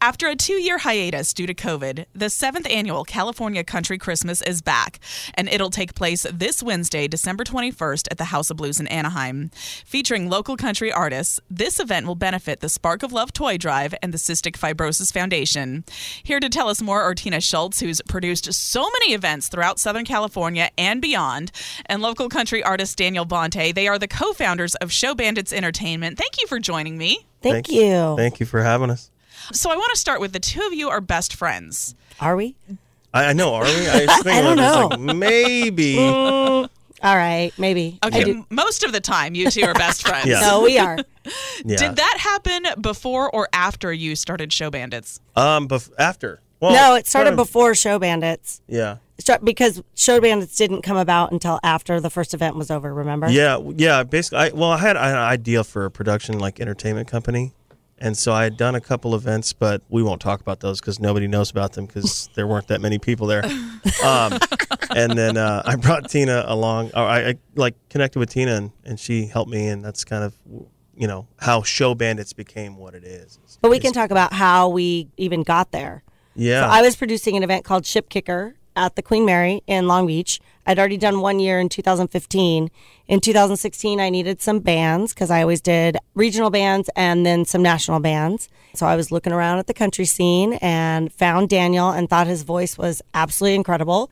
After a two year hiatus due to COVID, the seventh annual California Country Christmas is back, and it'll take place this Wednesday, December 21st, at the House of Blues in Anaheim. Featuring local country artists, this event will benefit the Spark of Love Toy Drive and the Cystic Fibrosis Foundation. Here to tell us more are Tina Schults, who's produced so many events throughout Southern California and beyond, and local country artist Daniel Bonte. They are the co founders of Show Bandits Entertainment. Thank you for joining me. Thank you. Thank you for having us. So I want to start with the two of you are best friends. Are we? I, I know, are we? I, was thinking I don't know. Like, maybe. Mm, all right, maybe. Okay, do- most of the time you two are best friends. Yeah. No, we are. yeah. Did that happen before or after you started Show Bandits? Um, bef- after. Well, no, it started kind of- before Show Bandits. Yeah. Start- Because Show Bandits didn't come about until after the first event was over, remember? Yeah, yeah. Basically, I, well, I had an idea for a production like entertainment company, and so I had done a couple events, but we won't talk about those because nobody knows about them because there weren't that many people there. Um, and then uh, I brought Tina along. Or I, I like connected with Tina, and, and she helped me, and that's kind of you know how Show Bandits became what it is. But we can talk about how we even got there. Yeah. So I was producing an event called Ship Kicker at the Queen Mary in Long Beach. I'd already done one year in 2015. In 2016, I needed some bands because I always did regional bands and then some national bands. So I was looking around at the country scene and found Daniel and thought his voice was absolutely incredible.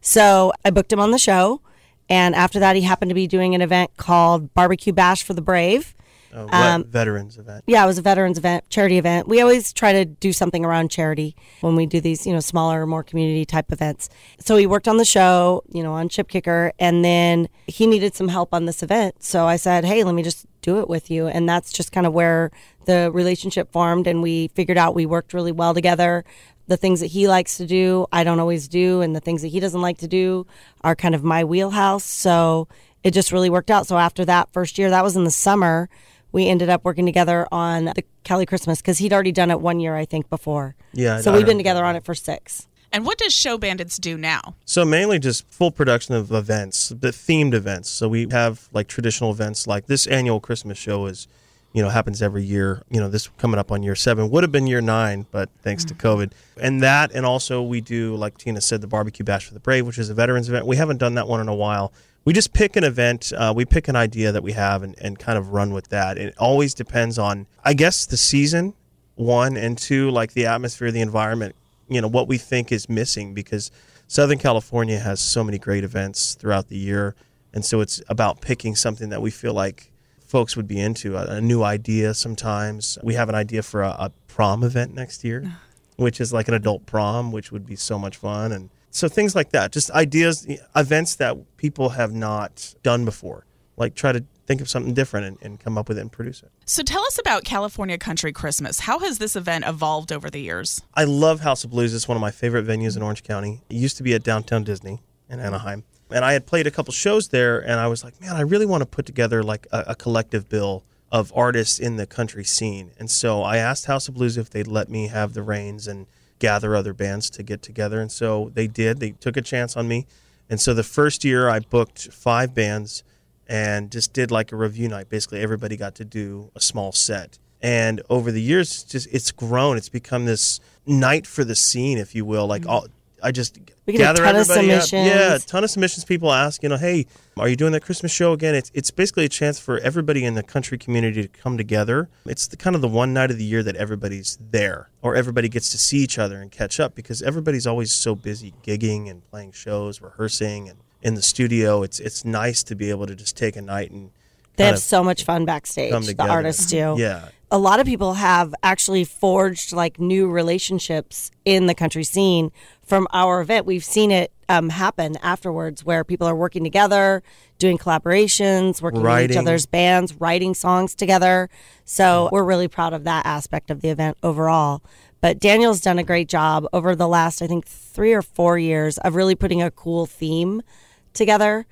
So I booked him on the show. And after that, he happened to be doing an event called Barbecue Bash for the Brave. A um, veterans event. Yeah, it was a veterans event, charity event. We always try to do something around charity when we do these, you know, smaller, more community type events. So he worked on the show, you know, on Ship Kicker, and then he needed some help on this event. So I said, hey, let me just do it with you. And that's just kind of where the relationship formed, and we figured out we worked really well together. The things that he likes to do, I don't always do, and the things that he doesn't like to do are kind of my wheelhouse. So it just really worked out. So after that first year, that was in the summer we ended up working together on the Cali Christmas because he'd already done it one year, I think, before. Yeah, So I we've been remember together on it for six. And what does Show Bandits do now? So mainly just full production of events, but themed events. So we have like traditional events like this annual Christmas show is, you know, happens every year. You know, this coming up on year seven would have been year nine, but thanks to mm. COVID. And that, and also we do, like Tina said, the barbecue bash for the brave, which is a veterans event. We haven't done that one in a while. We just pick an event, uh, we pick an idea that we have and, and kind of run with that. It always depends on, I guess, the season, one, and two, like the atmosphere, the environment, you know, what we think is missing because Southern California has so many great events throughout the year. And so it's about picking something that we feel like folks would be into, a, a new idea sometimes. We have an idea for a, a prom event next year, which is like an adult prom, which would be so much fun. And so things like that, just ideas, events that people have not done before. Like try to think of something different and, and come up with it and produce it. So tell us about California Country Christmas. How has this event evolved over the years? I love House of Blues. It's one of my favorite venues in Orange County. It used to be at Downtown Disney in Anaheim. And I had played a couple shows there, and I was like, man, I really want to put together like a, a collective bill of artists in the country scene. And so I asked House of Blues if they'd let me have the reins and gather other bands to get together. And so they did. They took a chance on me. And so the first year I booked five bands and just did like a review night. Basically, everybody got to do a small set. And over the years, it's just it's grown. It's become this night for the scene, if you will. Like mm-hmm. all, I just We get a gather ton of everybody up. submissions. Yeah, a ton of submissions. People ask, you know, hey, are you doing that Christmas show again? It's it's basically a chance for everybody in the country community to come together. It's the kind of the one night of the year that everybody's there, or everybody gets to see each other and catch up because everybody's always so busy gigging and playing shows, rehearsing, and in the studio. It's it's nice to be able to just take a night and They have so much fun backstage. The artists do. Yeah. A lot of people have actually forged like new relationships in the country scene from our event. We've seen it um, happen afterwards where people are working together, doing collaborations, working with each other's bands, writing songs together. So we're really proud of that aspect of the event overall. But Daniel's done a great job over the last, I think, three or four years of really putting a cool theme together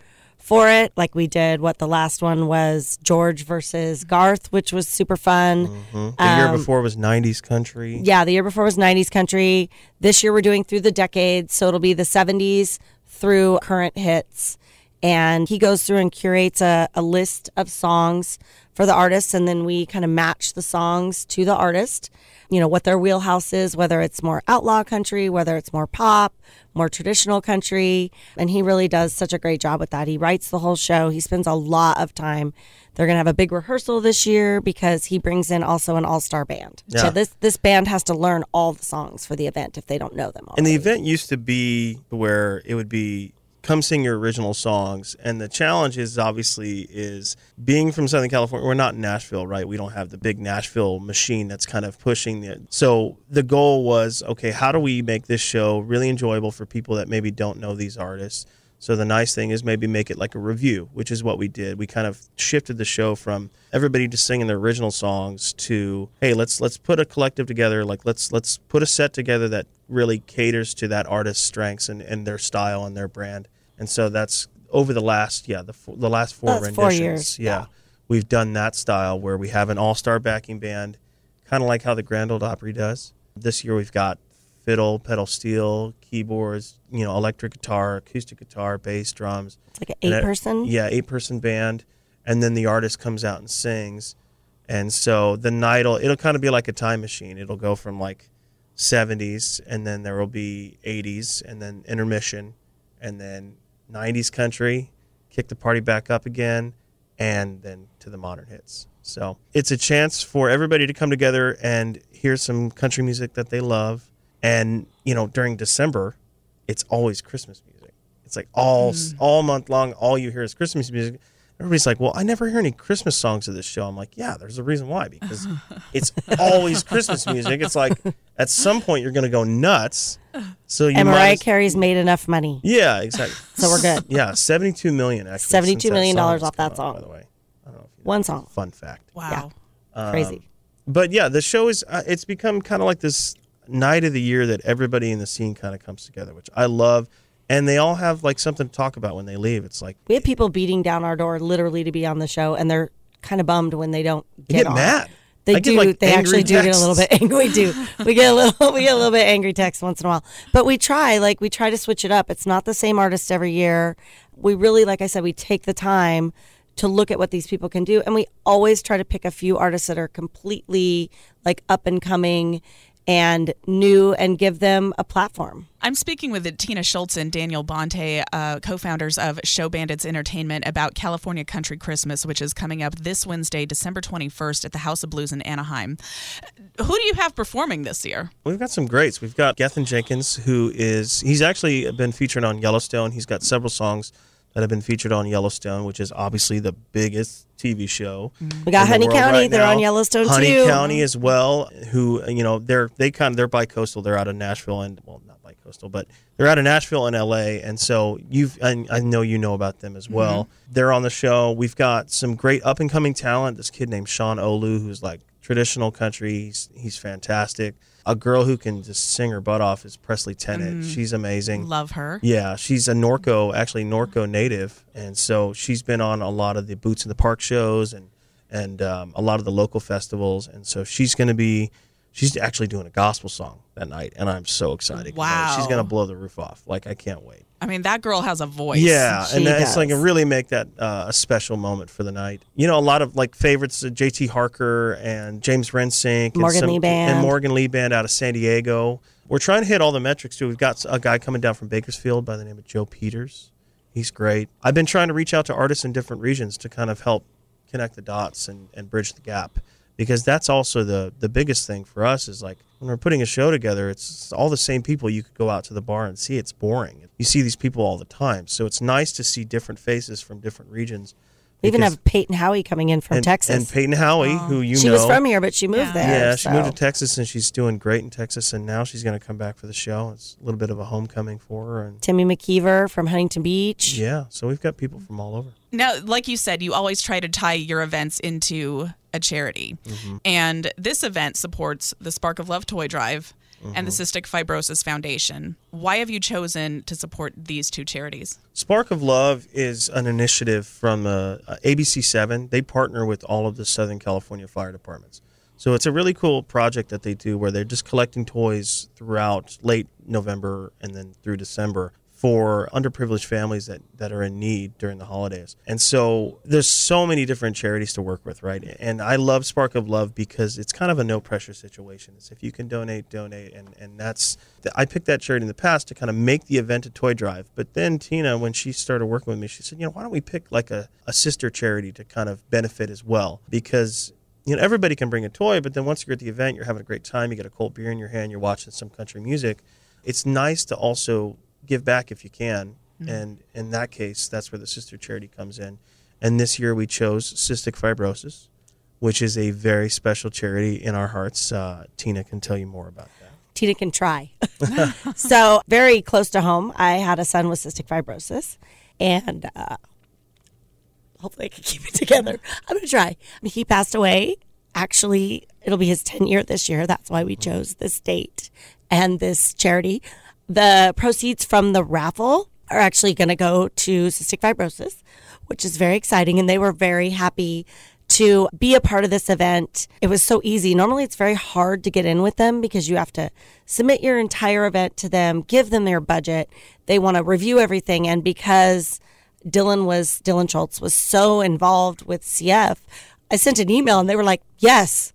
for it. Like we did what the last one was George versus Garth, which was super fun. Mhm. The year Um, before was '90s country. Yeah, the year before was 90s country. This year we're doing through the decades. So it'll be the 70s through current hits. And he goes through and curates a, a list of songs for the artists. And then we kind of match the songs to the artist, you know, what their wheelhouse is, whether it's more outlaw country, whether it's more pop, more traditional country. And he really does such a great job with that. He writes the whole show, he spends a lot of time. They're going to have a big rehearsal this year because he brings in also an all star band. Yeah. So this this band has to learn all the songs for the event if they don't know them all. And the event used to be where it would be come sing your original songs. And the challenge is obviously is being from southern california we're not in nashville right? We don't have the big nashville machine that's kind of pushing the so the goal was okay how do we make this show really enjoyable for people that maybe don't know these artists? So the nice thing is maybe make it like a review which is what we did. We kind of shifted the show from everybody just singing their original songs to hey let's let's put a collective together like let's let's put a set together that really caters to that artist's strengths and, and their style and their brand and so that's over the last yeah the the last four oh, That's renditions. four years, yeah. we've done that style where we have an all-star backing band kind of like how the grand old opry does. This year we've got fiddle pedal steel keyboards you know electric guitar acoustic guitar bass drums. It's like an and eight a- person? yeah eight person band. And then the artist comes out and sings. And so the night will it'll kind of be like a time machine. It'll go from like 70s and then there will be 80s and then intermission and then 90s country kick the party back up again and then to the modern hits. So it's a chance for everybody to come together and hear some country music that they love. And you know during december it's always christmas music. It's like all mm. all month long all you hear is christmas music everybody's like well i never hear any christmas songs of this show i'm like yeah there's a reason why because it's always christmas music it's like at some point you're going to go nuts so you and might Mariah as- Carey's made enough money. yeah exactly So we're good. yeah 72 million actually $72 since that million song dollars has off that come out, song. by the way One song. fun fact Wow. Um, Crazy. but yeah, the show is uh, it's become kind of like this night of the year that everybody in the scene kind of comes together, which I love. And they all have like something to talk about when they leave. It's like We have people beating down our door literally to be on the show, and they're kind of bummed when they don't get, get on. mad. They I do. like, they actually do get a little bit angry. We do. We get a little. We get a little bit angry text once in a while. But we try. Like we try to switch it up. It's not the same artist every year. We really, like I said, we take the time to look at what these people can do, and we always try to pick a few artists that are completely like up and coming and new, and give them a platform. I'm speaking with Tina Schults and Daniel Bonte, uh, co founders of Show Bandits Entertainment, about California Country Christmas, which is coming up this Wednesday, December 21st, at the House of Blues in Anaheim. Who do you have performing this year? We've got some greats. We've got Gethin Jenkins, who is he's actually been featured on Yellowstone. He's got several songs that have been featured on Yellowstone, which is obviously the biggest TV show. We got Honey County. right They're on now. Yellowstone Honey too. County as well, who you know they're they kind of they're bi-coastal. They're out of Nashville and well not bi-coastal, but they're out of Nashville and LA. And so you've and I know you know about them as well. Mm-hmm. They're on the show. We've got some great up and coming talent. This kid named Sean Olu, who's like traditional country. He's, he's fantastic. A girl who can just sing her butt off is Presley Tennant. She's amazing. Love her. Yeah, she's a Norco, actually Norco native, and so she's been on a lot of the Boots in the Park shows and and um, a lot of the local festivals, and so she's going to be She's actually doing a gospel song that night, and I'm so excited. I- she's gonna blow the roof off. Like I can't wait. I mean, that girl has a voice. Yeah, She and that- it's like does. a really make that uh, a special moment for the night. You know, a lot of like favorites: uh, J.T. Harker and James Rensink, Morgan and Lee Band. and Morgan Lee Band out of San Diego. We're trying to hit all the metrics too. We've got a guy coming down from Bakersfield by the name of Joe Peters. He's great. I've been trying to reach out to artists in different regions to kind of help connect the dots and, and bridge the gap because that's also the the biggest thing for us is like when we're putting a show together it's all the same people. You could go out to the bar and see it's boring. You see these people all the time. So it's nice to see different faces from different regions We even have Peyton Howie coming in from and, Texas. and Peyton Howie oh. who you she know. was from here, but she moved there. yeah, she moved to Texas and she's doing great in Texas and now she's going to come back for the show. It's a little bit of a homecoming for her and Timmy McKeever from Huntington Beach. yeah so we've got people from all over. Now, like you said, you always try to tie your events into a charity. Mm-hmm. And this event supports the Spark of Love Toy Drive and the Mm-hmm. Cystic Fibrosis Foundation. Why have you chosen to support these two charities? Spark of Love is an initiative from uh, ABC7. They partner with all of the Southern California fire departments. So it's a really cool project that they do where they're just collecting toys throughout late November and then through December for underprivileged families that, that are in need during the holidays. And so there's so many different charities to work with, right? And I love Spark of Love because it's kind of a no pressure situation. It's if you can donate, donate. And, and that's, I picked that charity in the past to kind of make the event a toy drive. But then Tina, when she started working with me, she said, you know, why don't we pick like a, a sister charity to kind of benefit as well? Because you know, everybody can bring a toy, but then once you're at the event, you're having a great time. You get a cold beer in your hand, you're watching some country music. It's nice to also give back if you can. And in that case, that's where the sister charity comes in. And this year we chose cystic fibrosis, which is a very special charity in our hearts. Uh, Tina can tell you more about that. Tina can try. so, very close to home, I had a son with cystic fibrosis, and uh, hopefully I can keep it together. I'm going to try. He passed away. Actually, it'll be his 10 year this year. That's why we chose this date and this charity. The proceeds from the raffle are actually going to go to cystic fibrosis, which is very exciting. And they were very happy to be a part of this event. It was so easy. Normally, it's very hard to get in with them because you have to submit your entire event to them, give them their budget. They want to review everything. And because Dylan was, Dylan Schultz was so involved with CF, I sent an email and they were like, yes.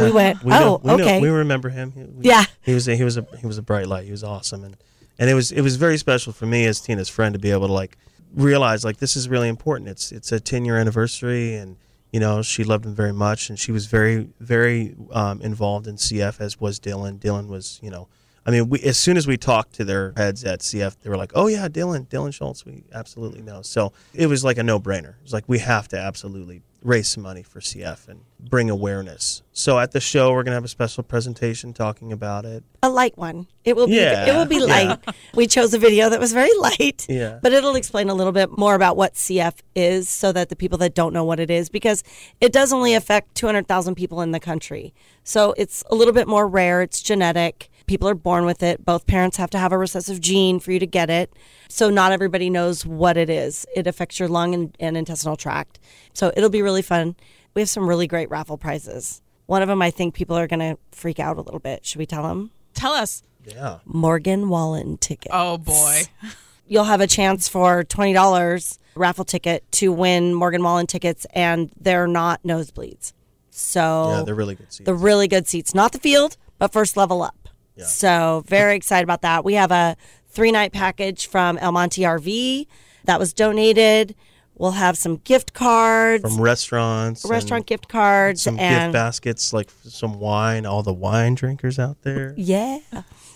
We went, know- oh, we know- okay. we remember him. He- we- Yeah. he was a, he was a he was a bright light. He was awesome, and and it was it was very special for me as Tina's friend to be able to like realize like this is really important. It's it's a ten year anniversary, and you know she loved him very much, and she was very very um, involved in CF as was Dylan. Dylan was you know. I mean, we, as soon as we talked to their heads at CF, they were like, "Oh yeah, Dylan, Dylan Schultz, we absolutely know." So it was like a no-brainer. It was like we have to absolutely raise some money for CF and bring awareness. So at the show, we're gonna have a special presentation talking about it. a light one. It will be Yeah, it will be light. We chose a video that was very light. Yeah. But it'll explain a little bit more about what CF is so that the people that don't know what it is because it does only affect 200,000 people in the country. So it's a little bit more rare, it's genetic. People are born with it. Both parents have to have a recessive gene for you to get it. So not everybody knows what it is. It affects your lung and, and intestinal tract. So it'll be really fun. We have some really great raffle prizes. One of them I think people are going to freak out a little bit. Should we tell them? Tell us. Yeah. Morgan Wallen ticket. Oh, boy. You'll have a chance for twenty dollars raffle ticket to win Morgan Wallen tickets, and they're not nosebleeds. So Yeah, they're really good seats. the really good seats, not the field, but first level up. So very excited about that. We have a three night package from El Monte RV that was donated. We'll have some gift cards, From restaurants, restaurant gift cards, some gift baskets, like some wine. All the wine drinkers out there, yeah.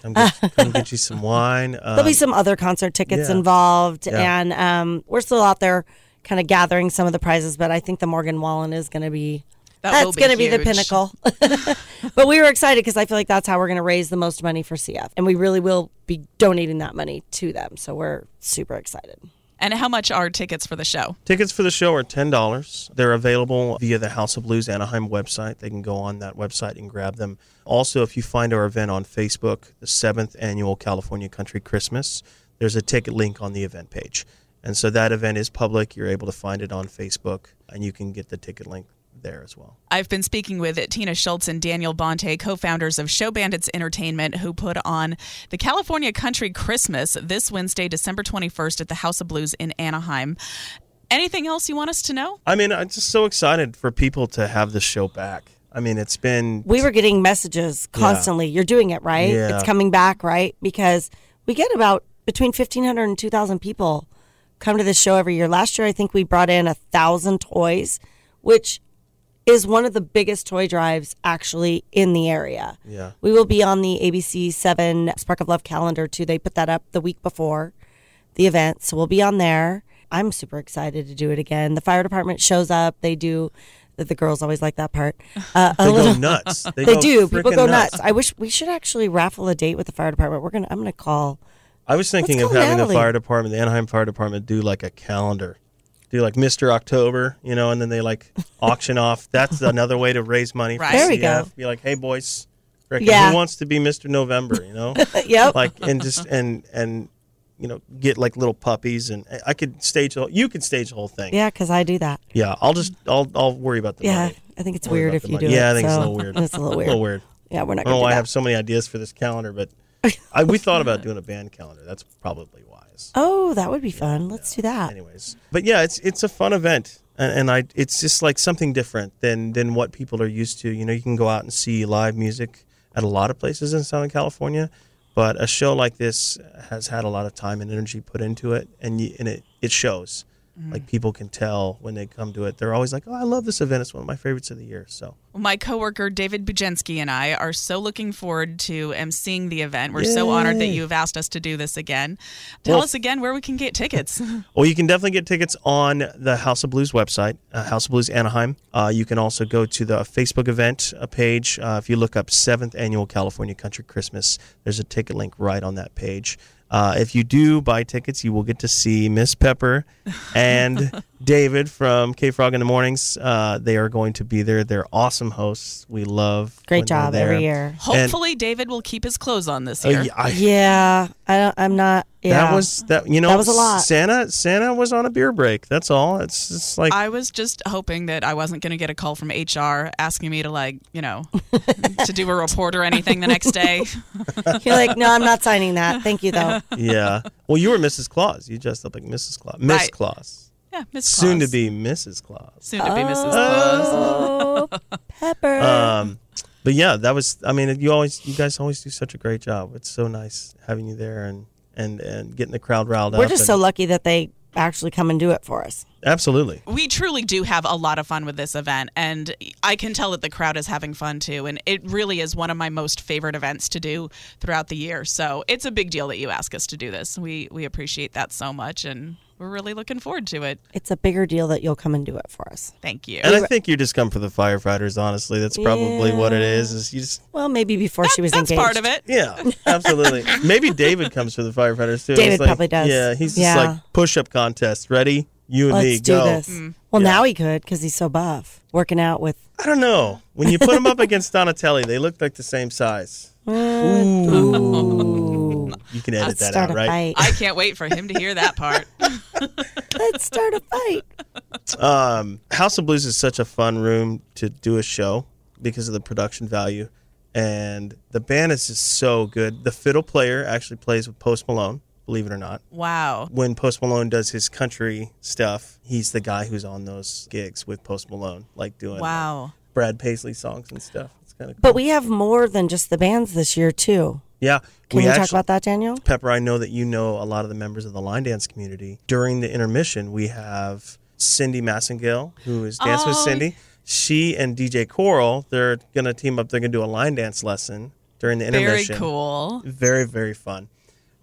come get, come get you some wine. Um, There'll be some other concert tickets yeah. involved, Yeah. and um, we're still out there kind of gathering some of the prizes. But I think the Morgan Wallen is going to be That that's going to be the pinnacle. but we were excited because I feel like that's how we're going to raise the most money for CF, and we really will be donating that money to them. So we're super excited. And how much are tickets for the show? Tickets for the show are ten dollars. They're available via the House of Blues Anaheim website. They can go on that website and grab them. Also, if you find our event on Facebook, the seventh annual California Country Christmas, there's a ticket link on the event page, and so that event is public. You're able to find it on Facebook, and you can get the ticket link there as well. I've been speaking with Tina Schults and Daniel Bonte, co founders of Show Bandits Entertainment, who put on the California Country Christmas this Wednesday, December 21st at the House of Blues in Anaheim. Anything else you want us to know? I mean, I'm just so excited for people to have this show back. I mean, it's been We were getting messages constantly. You're doing it, right? Yeah. It's coming back, right? Because we get about between 1,500 and 2,000 people come to this show every year. Last year, I think we brought in a thousand toys, which is one of the biggest toy drives actually in the area. Yeah. We will be on the ABC 7 Spark of Love calendar too. They put that up the week before the event. So we'll be on there. I'm super excited to do it again. The fire department shows up. They do. The, girls always like that part. Uh, a they little- go nuts. They, they go do. People go nuts. I wish we should actually raffle a date with the fire department. We're gonna. I'm gonna call. I was thinking of having Natalie. the fire department, the Anaheim Fire Department, do like a calendar, do like Mister October, you know, and then they like auction off. That's another way to raise money. for Right. There we go. Be like, hey boys, reckon Yeah. who wants to be Mister November? You know, Yep. like and just and and you know get like little puppies, and I could stage. the whole- You could stage the whole thing. yeah, because I do that. Yeah, I'll just I'll I'll worry about the Yeah, money. I think it's weird if you money. do it. Yeah, I think it's a little weird. It's a little weird. A little weird. Yeah, we're not I don't know why I have so many ideas for this calendar, but I, we thought about doing a band calendar. That's probably Oh, that would be fun. Let's do that. Anyways, but yeah, it's it's a fun event, and, and I it's just like something different than than what people are used to. You know, you can go out and see live music at a lot of places in Southern California, but a show like this has had a lot of time and energy put into it, and you, and it it shows. Like people can tell when they come to it. They're always like, "Oh, I love this event. It's one of my favorites of the year." So My coworker David Bujensky and I are so looking forward to emceeing the event. We're so honored that you've asked us to do this again. Tell Well- us again where we can get tickets. Well, you can definitely get tickets on the House of Blues website, uh, House of Blues Anaheim. Uh, you can also go to the Facebook event uh, page. Uh, if you look up Seventh Annual California Country Christmas, there's a ticket link right on that page. Uh, if you do buy tickets, you will get to see Miss Pepper and David from K Frog in the Mornings. Uh, they are going to be there. They're awesome hosts. We love Great they're job there. every year. Hopefully, David will keep his clothes on this Uh, year. yeah, I- Yeah, I don't. I'm not. Yeah, That was that. You know, That was a lot. Santa Santa was on a beer break. That's all. It's just like I was just hoping that I wasn't going to get a call from HR asking me to, like, you know, to do a report or anything the next day. You're like, no, I'm not signing that. Thank you though. yeah. Well, you were Mrs. Claus. You dressed up like Mrs. Claus. Miss Right. Claus. Yeah, Miss Claus. Soon to be Mrs. Claus. Soon to be Mrs. Claus. Oh, Pepper. Um, but yeah, that was. I mean, you always, you guys always do such a great job. It's so nice having you there and and and getting the crowd riled up. We're just so lucky that they actually come and do it for us. absolutely. We truly do have a lot of fun with this event, and I can tell that the crowd is having fun too. And it really is one of my most favorite events to do throughout the year. So it's a big deal that you ask us to do this. We we appreciate that so much, and we're really looking forward to it. It's a bigger deal that you'll come and do it for us. Thank you. And I think you just come for the firefighters. Honestly, that's probably what it is. Is you just Well, maybe before she was That's engaged. part of it. yeah, absolutely. Maybe David comes for the firefighters too. David like- probably does. Yeah, he's just like push up contest. Ready? You and Let's me do go. this. Mm. Well, now he could because he's so buff, working out with. I don't know. When you put him up against Donatelli, they look like the same size. Ooh. Oh. You can edit that out, right? fight. I can't wait for him to hear that part. Let's start a fight. Um, House of Blues is such a fun room to do a show because of the production value, and the band is just so good. The fiddle player actually plays with Post Malone, believe it or not. Wow. When Post Malone does his country stuff, he's the guy who's on those gigs with Post Malone, like doing like, Wow. Brad Paisley songs and stuff. It's kind of cool. But we have more than just the bands this year too. Yeah. Can we you talk about that, Daniel? Pepper, I know that you know a lot of the members of the line dance community. During the intermission, we have Cindy Massengill, who is Dance with Oh. Cindy. She and DJ Coral, they're going to team up. They're going to do a line dance lesson during the intermission. Very cool. Very, very fun.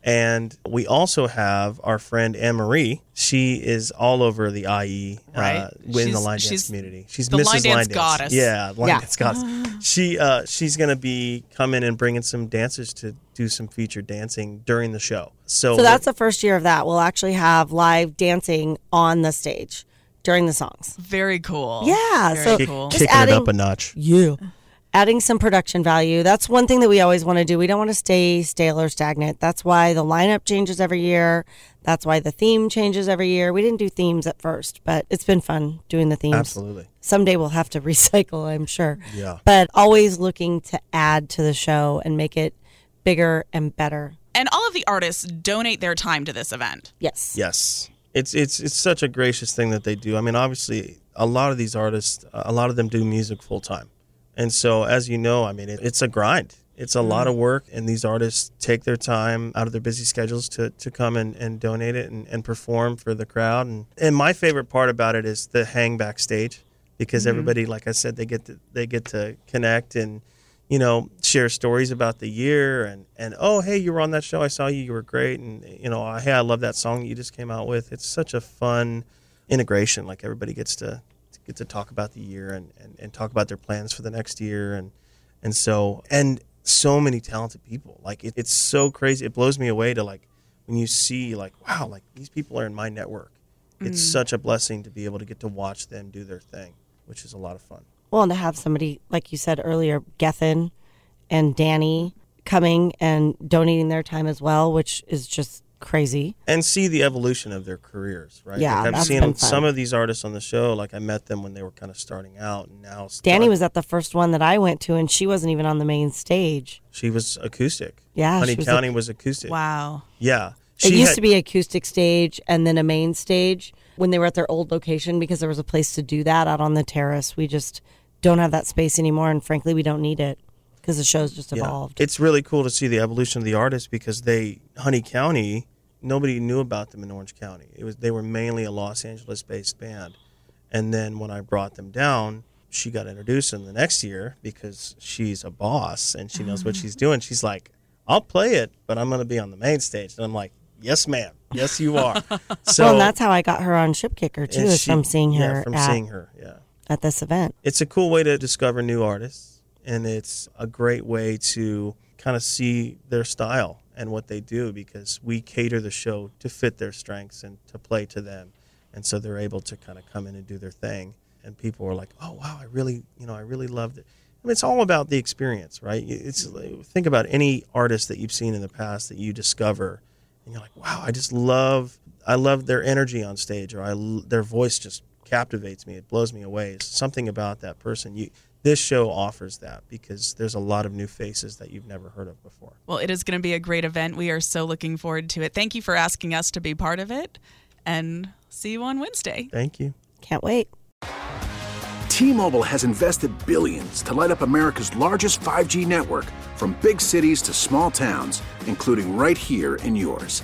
And we also have our friend Anne Marie. She is all over the IE Right. uh, in the line dance she's community. She's the Mrs. line dance Dance. goddess. Yeah, line Yeah. dance goddess. She uh, she's going to be coming and bringing some dancers to do some featured dancing during the show. So, So that's the first year of that. We'll actually have live dancing on the stage during the songs. Very cool. Yeah, Very so- cool. Just kicking it adding- up a notch. Yeah. Adding some production value. That's one thing that we always want to do. We don't want to stay stale or stagnant. That's why the lineup changes every year. That's why the theme changes every year. We didn't do themes at first, but it's been fun doing the themes. Absolutely. Someday we'll have to recycle, I'm sure. Yeah. But always looking to add to the show and make it bigger and better. And all of the artists donate their time to this event. Yes. Yes. It's it's it's such a gracious thing that they do. I mean, obviously, a lot of these artists, a lot of them do music full time, and so as you know, I mean, it, it's a grind. It's a mm-hmm. lot of work, and these artists take their time out of their busy schedules to, to come and, and donate it and, and perform for the crowd. And, and my favorite part about it is the hang backstage because mm-hmm. everybody, like I said, they get to, they get to connect and you know share stories about the year and and oh hey you were on that show I saw you you were great and you know oh, hey I love that song you just came out with. It's such a fun integration. Like everybody gets to get to talk about the year and, and, and talk about their plans for the next year. And and so and so many talented people. Like it, it's so crazy. It blows me away to like when you see like wow like these people are in my network. It's mm. such a blessing to be able to get to watch them do their thing which is a lot of fun. Well, and to have somebody, like you said earlier, Gethin and Danny coming and donating their time as well, which is just crazy. and see the evolution of their careers right Yeah, like, i've seen some of these artists on the show like i met them when they were kind of starting out and now Danny was at the first one that I went to, and she wasn't even on the main stage. she was acoustic Yeah, honey she was county ac- was acoustic Wow. yeah it used had- to be acoustic stage and then a main stage when they were at their old location because there was a place to do that out on the terrace. We just don't have that space anymore, and frankly, we don't need it because the show's just Yeah. evolved. It's really cool to see the evolution of the artists because they Honey County nobody knew about them in Orange County. It was they were mainly a Los Angeles based band. And then when I brought them down, she got introduced in the next year because she's a boss and she knows what oh. she's doing. She's like, "I'll play it, but I'm going to be on the main stage." And I'm like, "Yes, ma'am. Yes, you are." So well, and that's how I got her on Ship Kicker too, she- from seeing her Yeah, from at, seeing her. Yeah. at this event. it's a cool way to discover new artists and it's a great way to kind of see their style and what they do because we cater the show to fit their strengths and to play to them. And so they're able to kind of come in and do their thing. And people are like oh wow i really you know i really loved it. I mean, it's all about the experience right? It's think about any artist that you've seen in the past that you discover and you're like wow i just love i love their energy on stage or i their voice just captivates me. It blows me away. It's something about that person you this show offers that because there's a lot of new faces that you've never heard of before Well, it is going to be a great event. We are so looking forward to it. Thank you for asking us to be part of it. And see you on Wednesday. thank you Can't wait. T-Mobile has invested billions to light up America's largest 5G network from big cities to small towns, including right here in yours.